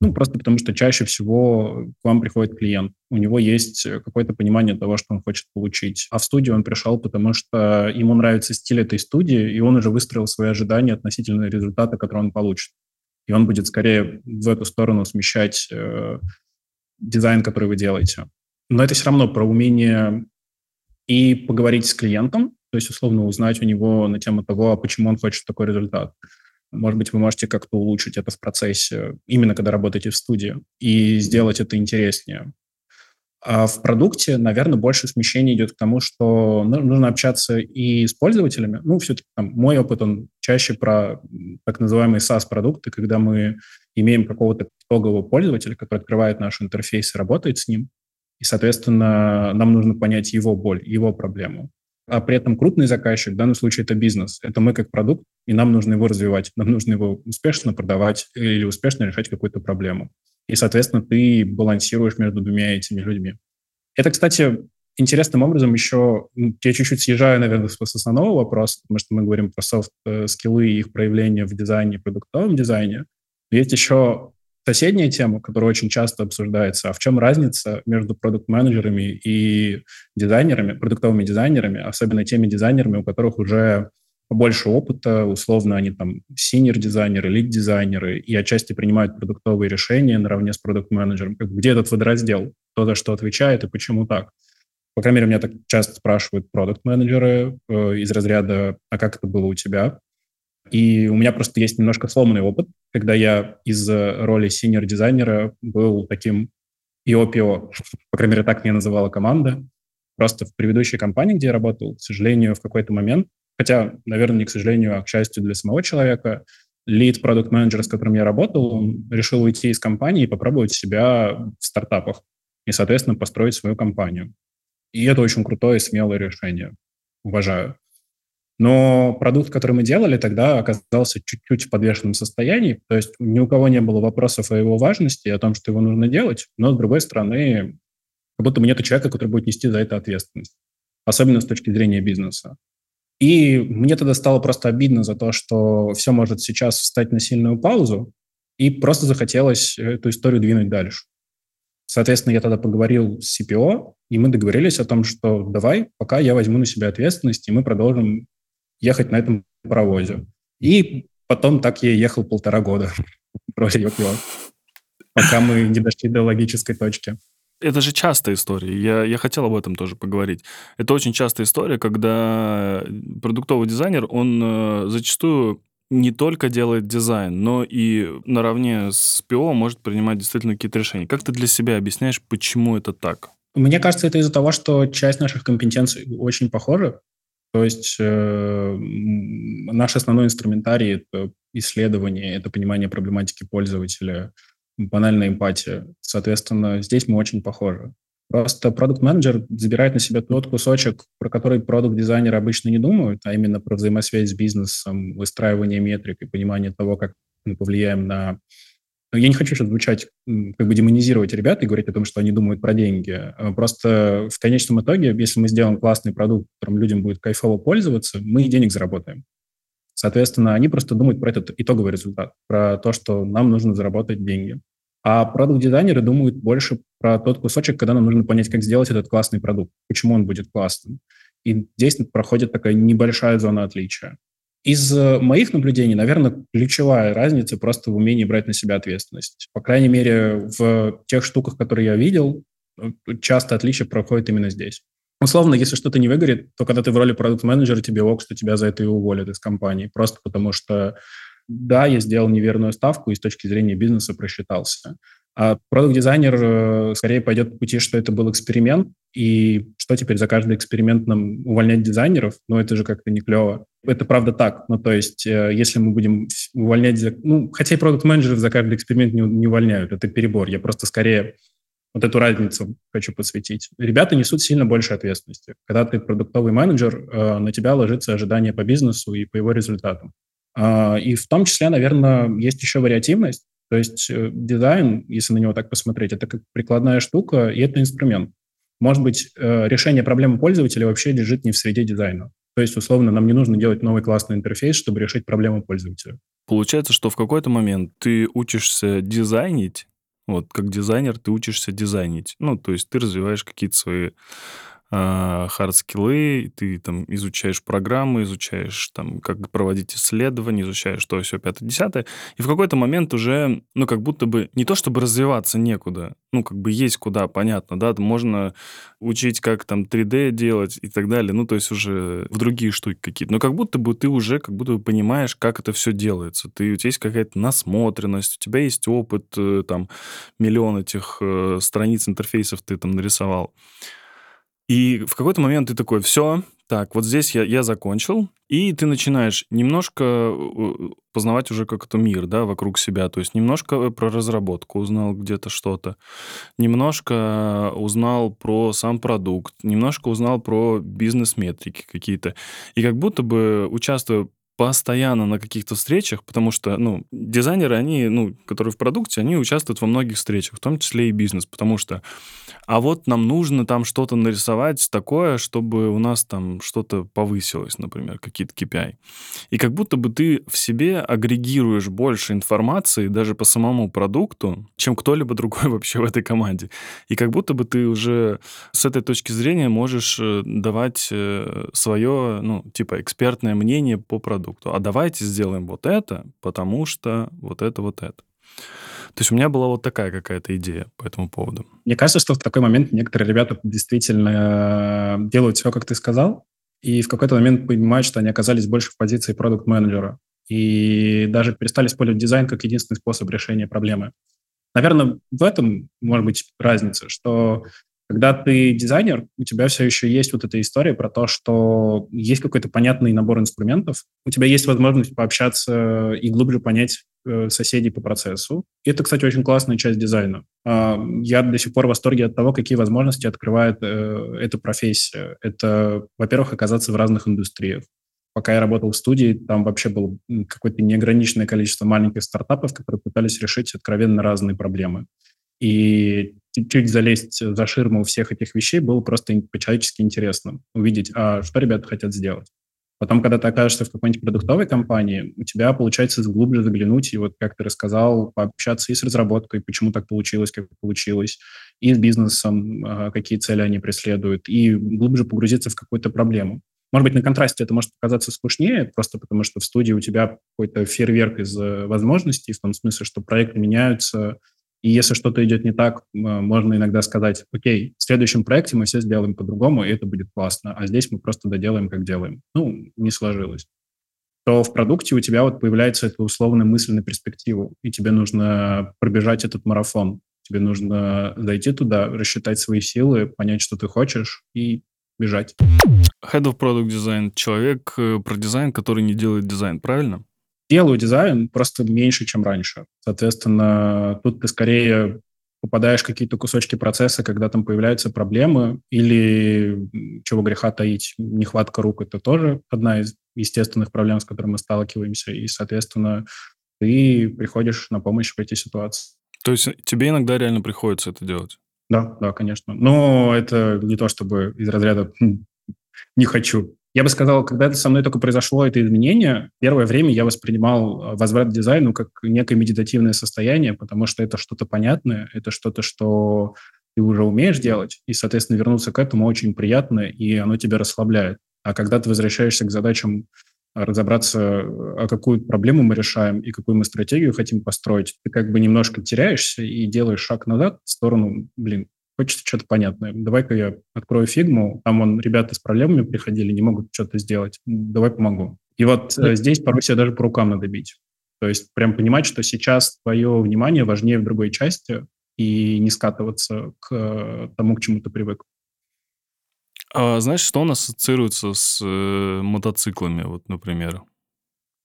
ну, просто потому что чаще всего к вам приходит клиент. У него есть какое-то понимание того, что он хочет получить. А в студию он пришел, потому что ему нравится стиль этой студии, и он уже выстроил свои ожидания относительно результата, который он получит. И он будет скорее в эту сторону смещать э, дизайн, который вы делаете. Но это все равно про умение и поговорить с клиентом, то есть условно узнать у него на тему того, а почему он хочет такой результат. Может быть, вы можете как-то улучшить это в процессе, именно когда работаете в студии, и сделать это интереснее. А в продукте, наверное, больше смещение идет к тому, что ну, нужно общаться и с пользователями. Ну, все-таки там, мой опыт, он чаще про так называемые SaaS-продукты, когда мы имеем какого-то итогового пользователя, который открывает наш интерфейс и работает с ним. И, соответственно, нам нужно понять его боль, его проблему а при этом крупный заказчик, в данном случае это бизнес, это мы как продукт, и нам нужно его развивать, нам нужно его успешно продавать или успешно решать какую-то проблему. И, соответственно, ты балансируешь между двумя этими людьми. Это, кстати, интересным образом еще, я чуть-чуть съезжаю, наверное, с основного вопроса, потому что мы говорим про софт-скиллы и их проявление в дизайне, продуктовом дизайне. Есть еще соседняя тема, которая очень часто обсуждается, а в чем разница между продукт-менеджерами и дизайнерами, продуктовыми дизайнерами, особенно теми дизайнерами, у которых уже больше опыта, условно, они там синер-дизайнеры, лид-дизайнеры, и отчасти принимают продуктовые решения наравне с продукт-менеджером. Где этот водораздел? Кто за что отвечает и почему так? По крайней мере, меня так часто спрашивают продукт-менеджеры э, из разряда «А как это было у тебя?» И у меня просто есть немножко сломанный опыт, когда я из роли синер-дизайнера был таким ИО-ПИО. По крайней мере, так меня называла команда. Просто в предыдущей компании, где я работал, к сожалению, в какой-то момент, хотя, наверное, не к сожалению, а к счастью для самого человека, лид продукт менеджер с которым я работал, он решил уйти из компании и попробовать себя в стартапах и, соответственно, построить свою компанию. И это очень крутое и смелое решение. Уважаю. Но продукт, который мы делали, тогда оказался чуть-чуть в подвешенном состоянии. То есть ни у кого не было вопросов о его важности, о том, что его нужно делать. Но, с другой стороны, как будто бы нет человека, который будет нести за это ответственность. Особенно с точки зрения бизнеса. И мне тогда стало просто обидно за то, что все может сейчас встать на сильную паузу, и просто захотелось эту историю двинуть дальше. Соответственно, я тогда поговорил с CPO, и мы договорились о том, что давай, пока я возьму на себя ответственность, и мы продолжим ехать на этом паровозе. И потом так я ехал полтора года пока мы не дошли до логической точки. Это же частая история. Я, я хотел об этом тоже поговорить. Это очень частая история, когда продуктовый дизайнер, он э, зачастую не только делает дизайн, но и наравне с ПО может принимать действительно какие-то решения. Как ты для себя объясняешь, почему это так? Мне кажется, это из-за того, что часть наших компетенций очень похожа. То есть э, наш основной инструментарий — это исследование, это понимание проблематики пользователя, банальная эмпатия. Соответственно, здесь мы очень похожи. Просто продукт-менеджер забирает на себя тот кусочек, про который продукт-дизайнеры обычно не думают, а именно про взаимосвязь с бизнесом, выстраивание метрик и понимание того, как мы повлияем на я не хочу сейчас звучать, как бы демонизировать ребят и говорить о том, что они думают про деньги. А просто в конечном итоге, если мы сделаем классный продукт, которым людям будет кайфово пользоваться, мы денег заработаем. Соответственно, они просто думают про этот итоговый результат, про то, что нам нужно заработать деньги. А продукт-дизайнеры думают больше про тот кусочек, когда нам нужно понять, как сделать этот классный продукт, почему он будет классным. И здесь проходит такая небольшая зона отличия. Из э, моих наблюдений, наверное, ключевая разница просто в умении брать на себя ответственность. По крайней мере, в тех штуках, которые я видел, э, часто отличие проходит именно здесь. Условно, если что-то не выгорит, то когда ты в роли продукт-менеджера, тебе ок, что тебя за это и уволят из компании. Просто потому что, да, я сделал неверную ставку и с точки зрения бизнеса просчитался. А продукт-дизайнер э, скорее пойдет по пути, что это был эксперимент, и что теперь за каждый эксперимент нам увольнять дизайнеров? Ну, это же как-то не клево. Это правда так. Ну, то есть, э, если мы будем увольнять... Ну, хотя и продукт-менеджеров за каждый эксперимент не, не увольняют, это перебор. Я просто скорее вот эту разницу хочу подсветить. Ребята несут сильно больше ответственности. Когда ты продуктовый менеджер, э, на тебя ложится ожидание по бизнесу и по его результатам. А, и в том числе, наверное, есть еще вариативность. То есть э, дизайн, если на него так посмотреть, это как прикладная штука, и это инструмент. Может быть, э, решение проблемы пользователя вообще лежит не в среде дизайна. То есть, условно, нам не нужно делать новый классный интерфейс, чтобы решить проблему пользователя. Получается, что в какой-то момент ты учишься дизайнить, вот как дизайнер ты учишься дизайнить. Ну, то есть ты развиваешь какие-то свои хард-скиллы, ты там изучаешь программы, изучаешь там, как проводить исследования, изучаешь то, все, пятое, десятое, и в какой-то момент уже, ну, как будто бы, не то чтобы развиваться некуда, ну, как бы есть куда, понятно, да, можно учить, как там 3D делать и так далее, ну, то есть уже в другие штуки какие-то, но как будто бы ты уже как будто бы понимаешь, как это все делается, ты, у тебя есть какая-то насмотренность, у тебя есть опыт, э, там, миллион этих э, страниц интерфейсов ты там нарисовал. И в какой-то момент ты такой, все, так, вот здесь я, я закончил, и ты начинаешь немножко э, познавать уже как это мир, да, вокруг себя. То есть немножко про разработку узнал где-то что-то, немножко узнал про сам продукт, немножко узнал про бизнес-метрики какие-то. И как будто бы, участвуя постоянно на каких-то встречах, потому что, ну, дизайнеры, они, ну, которые в продукте, они участвуют во многих встречах, в том числе и бизнес, потому что, а вот нам нужно там что-то нарисовать такое, чтобы у нас там что-то повысилось, например, какие-то KPI. И как будто бы ты в себе агрегируешь больше информации даже по самому продукту, чем кто-либо другой вообще в этой команде. И как будто бы ты уже с этой точки зрения можешь э, давать э, свое, ну, типа, экспертное мнение по продукту продукту, а давайте сделаем вот это, потому что вот это, вот это. То есть у меня была вот такая какая-то идея по этому поводу. Мне кажется, что в такой момент некоторые ребята действительно э, делают все, как ты сказал, и в какой-то момент понимают, что они оказались больше в позиции продукт-менеджера и даже перестали использовать дизайн как единственный способ решения проблемы. Наверное, в этом может быть разница, что когда ты дизайнер, у тебя все еще есть вот эта история про то, что есть какой-то понятный набор инструментов, у тебя есть возможность пообщаться и глубже понять э, соседей по процессу. И это, кстати, очень классная часть дизайна. Э, я до сих пор в восторге от того, какие возможности открывает э, эта профессия. Это, во-первых, оказаться в разных индустриях. Пока я работал в студии, там вообще было какое-то неограниченное количество маленьких стартапов, которые пытались решить откровенно разные проблемы. И чуть-чуть залезть за ширму всех этих вещей было просто по-человечески интересно. Увидеть, а что ребята хотят сделать. Потом, когда ты окажешься в какой-нибудь продуктовой компании, у тебя получается глубже заглянуть и вот, как ты рассказал, пообщаться и с разработкой, почему так получилось, как получилось, и с бизнесом, а, какие цели они преследуют, и глубже погрузиться в какую-то проблему. Может быть, на контрасте это может показаться скучнее, просто потому что в студии у тебя какой-то фейерверк из э, возможностей, в том смысле, что проекты меняются, и если что-то идет не так, можно иногда сказать, окей, в следующем проекте мы все сделаем по-другому, и это будет классно, а здесь мы просто доделаем, как делаем. Ну, не сложилось. То в продукте у тебя вот появляется эта условная мысль на перспективу, и тебе нужно пробежать этот марафон. Тебе нужно зайти туда, рассчитать свои силы, понять, что ты хочешь, и бежать. Head of Product Design — человек э, про дизайн, который не делает дизайн, правильно? Делаю дизайн просто меньше, чем раньше. Соответственно, тут ты скорее попадаешь в какие-то кусочки процесса, когда там появляются проблемы, или, чего греха таить, нехватка рук — это тоже одна из естественных проблем, с которыми мы сталкиваемся, и, соответственно, ты приходишь на помощь в эти ситуации. То есть тебе иногда реально приходится это делать? Да, да, конечно. Но это не то, чтобы из разряда «Хм, «не хочу». Я бы сказал, когда это со мной только произошло, это изменение, первое время я воспринимал э, возврат к дизайну как некое медитативное состояние, потому что это что-то понятное, это что-то, что ты уже умеешь делать, и, соответственно, вернуться к этому очень приятно, и оно тебя расслабляет. А когда ты возвращаешься к задачам э, разобраться, э, а какую проблему мы решаем и какую мы стратегию хотим построить, ты как бы немножко теряешься и делаешь шаг назад в сторону, блин, хочется что-то понятное. Давай-ка я открою фигму, там он ребята с проблемами приходили, не могут что-то сделать, давай помогу. И вот э, здесь порой себя даже по рукам надо бить. То есть прям понимать, что сейчас твое внимание важнее в другой части и не скатываться к э, тому, к чему ты привык. А знаешь, что у нас ассоциируется с э, мотоциклами, вот, например?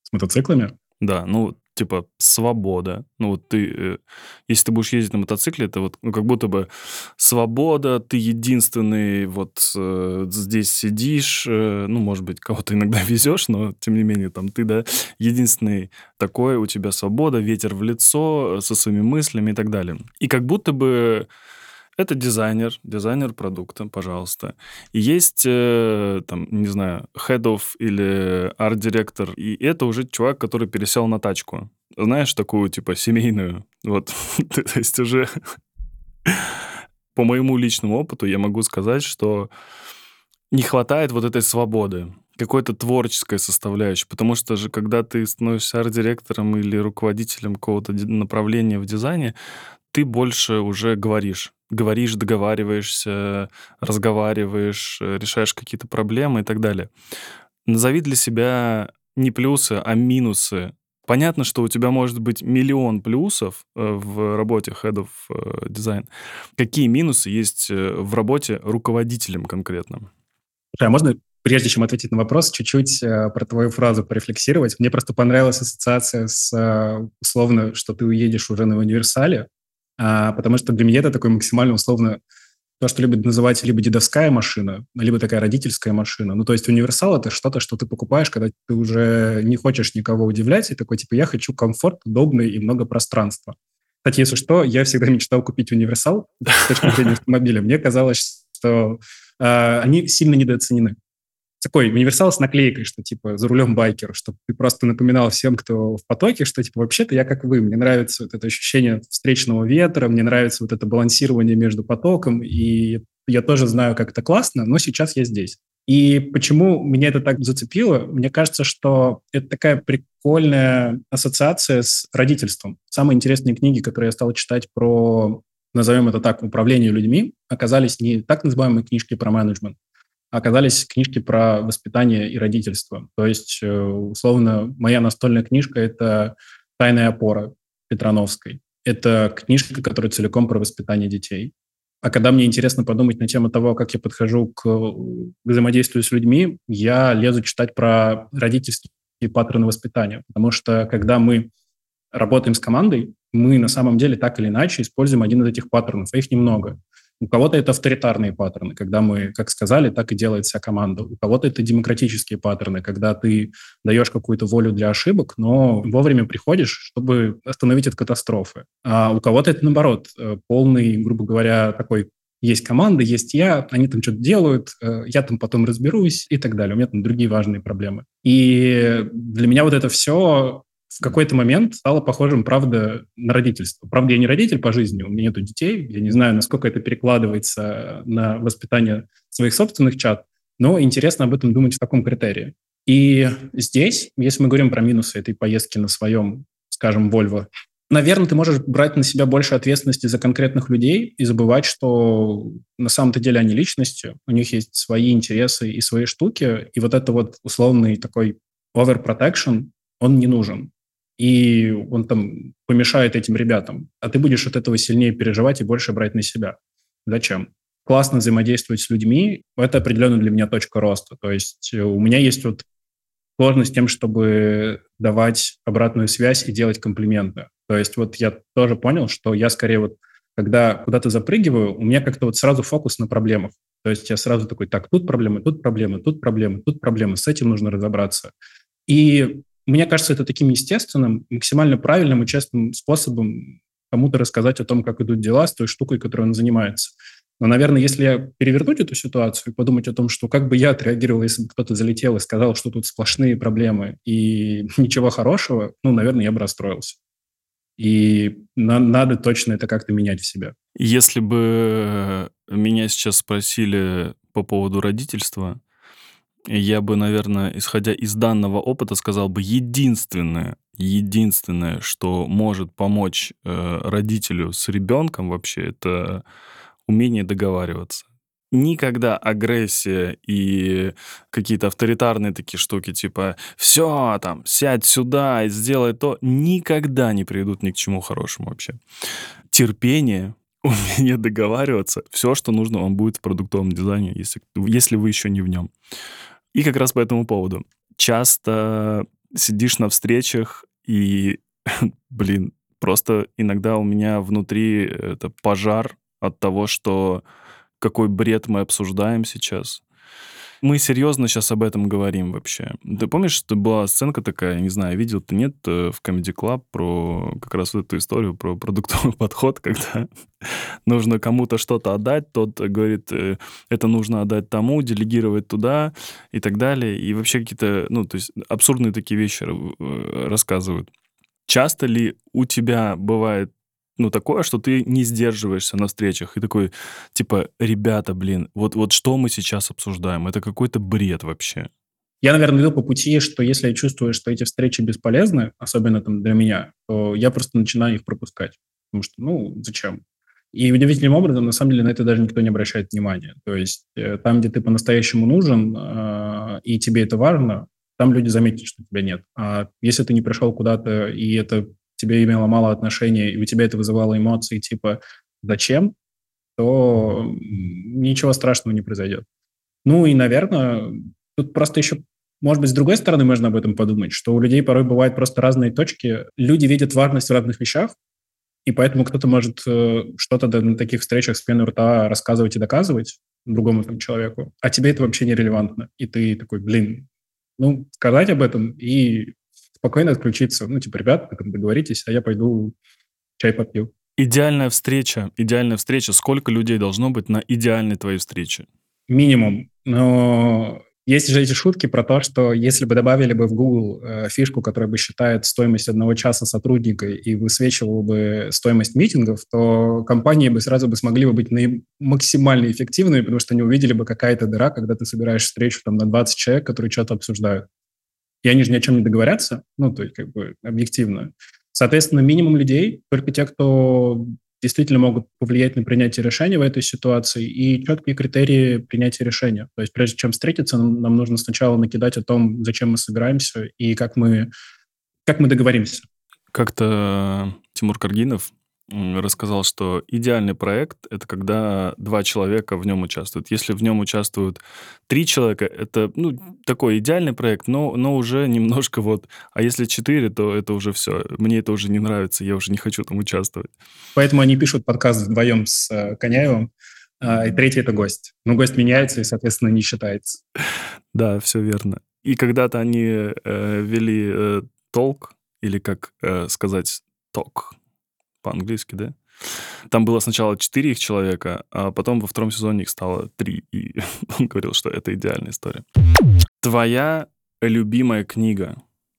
С мотоциклами? Да, ну, типа свобода. Ну вот ты, э, если ты будешь ездить на мотоцикле, это вот ну, как будто бы свобода, ты единственный вот э, здесь сидишь, э, ну может быть кого-то иногда везешь, но тем не менее там ты да единственный такой, у тебя свобода, ветер в лицо э, со своими мыслями и так далее. И как будто бы это дизайнер, дизайнер продукта, пожалуйста. И есть, э, там, не знаю, head of или арт-директор, и это уже чувак, который пересел на тачку. Знаешь, такую, типа, семейную. Вот, то есть уже по моему личному опыту я могу сказать, что не хватает вот этой свободы, какой-то творческой составляющей, потому что же, когда ты становишься арт-директором или руководителем какого-то направления в дизайне, ты больше уже говоришь говоришь, договариваешься, разговариваешь, э, решаешь какие-то проблемы и так далее. Назови для себя не плюсы, а минусы. Понятно, что у тебя может быть миллион плюсов э, в работе Head of э, Design. Какие минусы есть в работе руководителем конкретно? А можно, прежде чем ответить на вопрос, чуть-чуть про твою фразу порефлексировать? Мне просто понравилась ассоциация с, условно, что ты уедешь уже на универсале, а, потому что для меня это такой максимально условно то, что любят называть либо дедовская машина, либо такая родительская машина. Ну, то есть универсал — это что-то, что ты покупаешь, когда ты уже не хочешь никого удивлять, и такой, типа, я хочу комфорт, удобный и много пространства. Кстати, если что, я всегда мечтал купить универсал с точки зрения автомобиля. Мне казалось, что э, они сильно недооценены такой универсал с наклейкой, что типа за рулем байкер, чтобы ты просто напоминал всем, кто в потоке, что типа вообще-то я как вы, мне нравится вот это ощущение встречного ветра, мне нравится вот это балансирование между потоком, и я тоже знаю, как это классно, но сейчас я здесь. И почему меня это так зацепило? Мне кажется, что это такая прикольная ассоциация с родительством. Самые интересные книги, которые я стал читать про, назовем это так, управление людьми, оказались не так называемые книжки про менеджмент, оказались книжки про воспитание и родительство. То есть, э, условно, моя настольная книжка – это «Тайная опора» Петрановской. Это книжка, которая целиком про воспитание детей. А когда мне интересно подумать на тему того, как я подхожу к взаимодействию с людьми, я лезу читать про родительские паттерны воспитания. Потому что когда мы работаем с командой, мы на самом деле так или иначе используем один из этих паттернов, а их немного. У кого-то это авторитарные паттерны, когда мы, как сказали, так и делает вся команда. У кого-то это демократические паттерны, когда ты даешь какую-то волю для ошибок, но вовремя приходишь, чтобы остановить от катастрофы. А у кого-то это, наоборот, э, полный, грубо говоря, такой есть команда, есть я, они там что-то делают, э, я там потом разберусь и так далее. У меня там другие важные проблемы. И для меня вот это все в какой-то момент стало похожим, правда, на родительство. Правда, я не родитель по жизни, у меня нет детей, я не знаю, насколько это перекладывается на воспитание своих собственных чат, но интересно об этом думать в таком критерии. И здесь, если мы говорим про минусы этой поездки на своем, скажем, Volvo, наверное, ты можешь брать на себя больше ответственности за конкретных людей и забывать, что на самом-то деле они личности, у них есть свои интересы и свои штуки, и вот это вот условный такой overprotection, он не нужен и он там помешает этим ребятам, а ты будешь от этого сильнее переживать и больше брать на себя. Зачем? Классно взаимодействовать с людьми, это определенно для меня точка роста. То есть э, у меня есть вот сложность с тем, чтобы давать обратную связь и делать комплименты. То есть вот я тоже понял, что я скорее вот, когда куда-то запрыгиваю, у меня как-то вот сразу фокус на проблемах. То есть я сразу такой, так, тут проблемы, тут проблемы, тут проблемы, тут проблемы, с этим нужно разобраться. И мне кажется, это таким естественным, максимально правильным и честным способом кому-то рассказать о том, как идут дела с той штукой, которой он занимается. Но, наверное, если я перевернуть эту ситуацию и подумать о том, что как бы я отреагировал, если бы кто-то залетел и сказал, что тут сплошные проблемы и ничего хорошего, ну, наверное, я бы расстроился. И на, надо точно это как-то менять в себя. Если бы меня сейчас спросили по поводу родительства, я бы, наверное, исходя из данного опыта, сказал бы единственное, единственное, что может помочь э, родителю с ребенком вообще, это умение договариваться. Никогда агрессия и какие-то авторитарные такие штуки, типа «все, там, сядь сюда и сделай то», никогда не приведут ни к чему хорошему вообще. Терпение, умение договариваться, все, что нужно вам будет в продуктовом дизайне, если, если вы еще не в нем. И как раз по этому поводу. Часто сидишь на встречах, и блин, просто иногда у меня внутри это пожар от того, что какой бред мы обсуждаем сейчас. Мы серьезно сейчас об этом говорим вообще. Ты помнишь, что была сценка такая, не знаю, видел ты, нет, э, в Comedy Club про как раз вот эту историю, про продуктовый подход, когда нужно кому-то что-то отдать, тот говорит, э, это нужно отдать тому, делегировать туда и так далее. И вообще какие-то, ну, то есть абсурдные такие вещи э, рассказывают. Часто ли у тебя бывает ну, такое, что ты не сдерживаешься на встречах и такой, типа, ребята, блин, вот, вот что мы сейчас обсуждаем? Это какой-то бред вообще. Я, наверное, иду по пути, что если я чувствую, что эти встречи бесполезны, особенно там для меня, то я просто начинаю их пропускать. Потому что, ну, зачем? И удивительным образом, на самом деле, на это даже никто не обращает внимания. То есть э, там, где ты по-настоящему нужен, э, и тебе это важно, там люди заметят, что тебя нет. А если ты не пришел куда-то, и это тебе имело мало отношения, и у тебя это вызывало эмоции типа «зачем?», то ничего страшного не произойдет. Ну и, наверное, тут просто еще, может быть, с другой стороны можно об этом подумать, что у людей порой бывают просто разные точки. Люди видят важность в разных вещах, и поэтому кто-то может э, что-то на таких встречах с пеной рта рассказывать и доказывать другому там человеку, а тебе это вообще не релевантно. И ты такой, блин, ну, сказать об этом и спокойно отключиться. Ну, типа, ребят, там договоритесь, а я пойду чай попью. Идеальная встреча, идеальная встреча. Сколько людей должно быть на идеальной твоей встрече? Минимум. Но есть же эти шутки про то, что если бы добавили бы в Google э, фишку, которая бы считает стоимость одного часа сотрудника и высвечивала бы стоимость митингов, то компании бы сразу бы смогли бы быть наим- максимально эффективными, потому что они увидели бы какая-то дыра, когда ты собираешь встречу там на 20 человек, которые что-то обсуждают и они же ни о чем не договорятся, ну, то есть как бы объективно. Соответственно, минимум людей, только те, кто действительно могут повлиять на принятие решения в этой ситуации и четкие критерии принятия решения. То есть прежде чем встретиться, нам, нам нужно сначала накидать о том, зачем мы собираемся и как мы, как мы договоримся. Как-то Тимур Каргинов рассказал, что идеальный проект — это когда два человека в нем участвуют. Если в нем участвуют три человека, это ну, такой идеальный проект, но, но уже немножко вот... А если четыре, то это уже все. Мне это уже не нравится, я уже не хочу там участвовать. Поэтому они пишут подкаст вдвоем с э, Коняевым, э, и третий — это гость. Но гость меняется и, соответственно, не считается. Да, все верно. И когда-то они э, вели э, толк, или как э, сказать, ток, по-английски, да? Там было сначала четыре их человека, а потом во втором сезоне их стало три. И он говорил, что это идеальная история. Твоя любимая книга?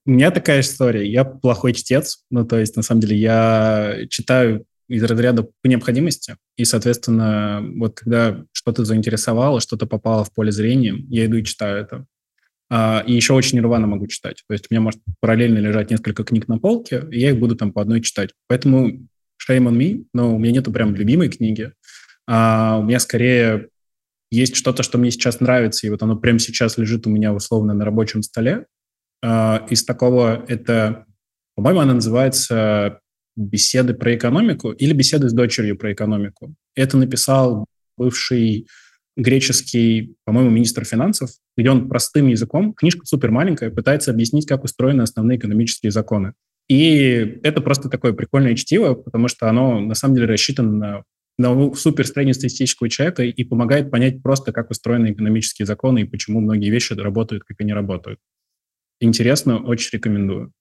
У меня такая история. Я плохой чтец. Ну, то есть, на самом деле, я читаю из разряда по необходимости. И, соответственно, вот когда что-то заинтересовало, что-то попало в поле зрения, я иду и читаю это. А, и еще очень рвано могу читать. То есть у меня может параллельно лежать несколько книг на полке, и я их буду там по одной читать. Поэтому shame on me, но у меня нету прям любимой книги. А у меня скорее есть что-то, что мне сейчас нравится, и вот оно прямо сейчас лежит у меня условно на рабочем столе. А, из такого это, по-моему, она называется «Беседы про экономику» или «Беседы с дочерью про экономику». Это написал бывший греческий, по-моему, министр финансов, где он простым языком, книжка супер маленькая, пытается объяснить, как устроены основные экономические законы. И это просто такое прикольное чтиво, потому что оно на самом деле рассчитано на, на супер среднестатистического человека и помогает понять просто, как устроены экономические законы и почему многие вещи работают, как они работают. Интересно, очень рекомендую.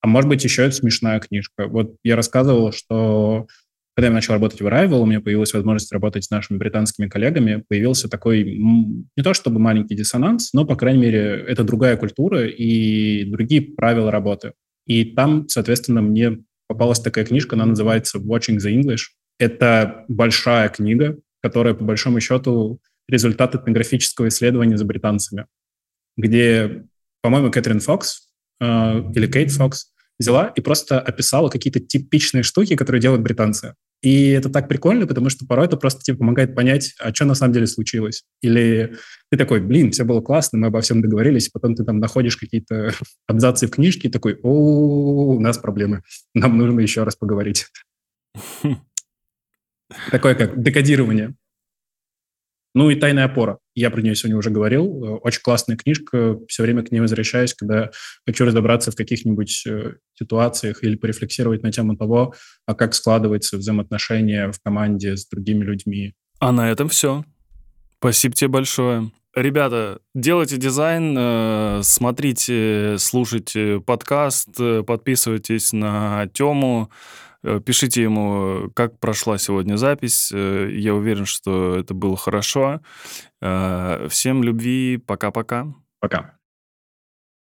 А может быть, еще это смешная книжка. Вот я рассказывал, что когда я начал работать в Arrival, у меня появилась возможность работать с нашими британскими коллегами, появился такой, не то чтобы маленький диссонанс, но, по крайней мере, это другая культура и другие правила работы. И там, соответственно, мне попалась такая книжка, она называется «Watching the English». Это большая книга, которая, по большому счету, результат этнографического исследования за британцами, где, по-моему, Кэтрин Фокс э, или Кейт Фокс взяла и просто описала какие-то типичные штуки, которые делают британцы. И это так прикольно, потому что порой это просто тебе помогает понять, а что на самом деле случилось. Или ты такой, блин, все было классно, мы обо всем договорились, потом ты там находишь какие-то абзацы в книжке и такой, о, у нас проблемы, нам нужно еще раз поговорить. Такое как декодирование. Ну и тайная опора. Я про нее сегодня уже говорил. Очень классная книжка. Все время к ней возвращаюсь, когда хочу разобраться в каких-нибудь э, ситуациях или порефлексировать на тему того, а как складываются взаимоотношения в команде с другими людьми. А на этом все. Спасибо тебе большое. Ребята, делайте дизайн, э, смотрите, слушайте подкаст, э, подписывайтесь на Тему, э, пишите ему, как прошла сегодня запись. Я уверен, что это было хорошо. Всем любви. Пока-пока. Пока.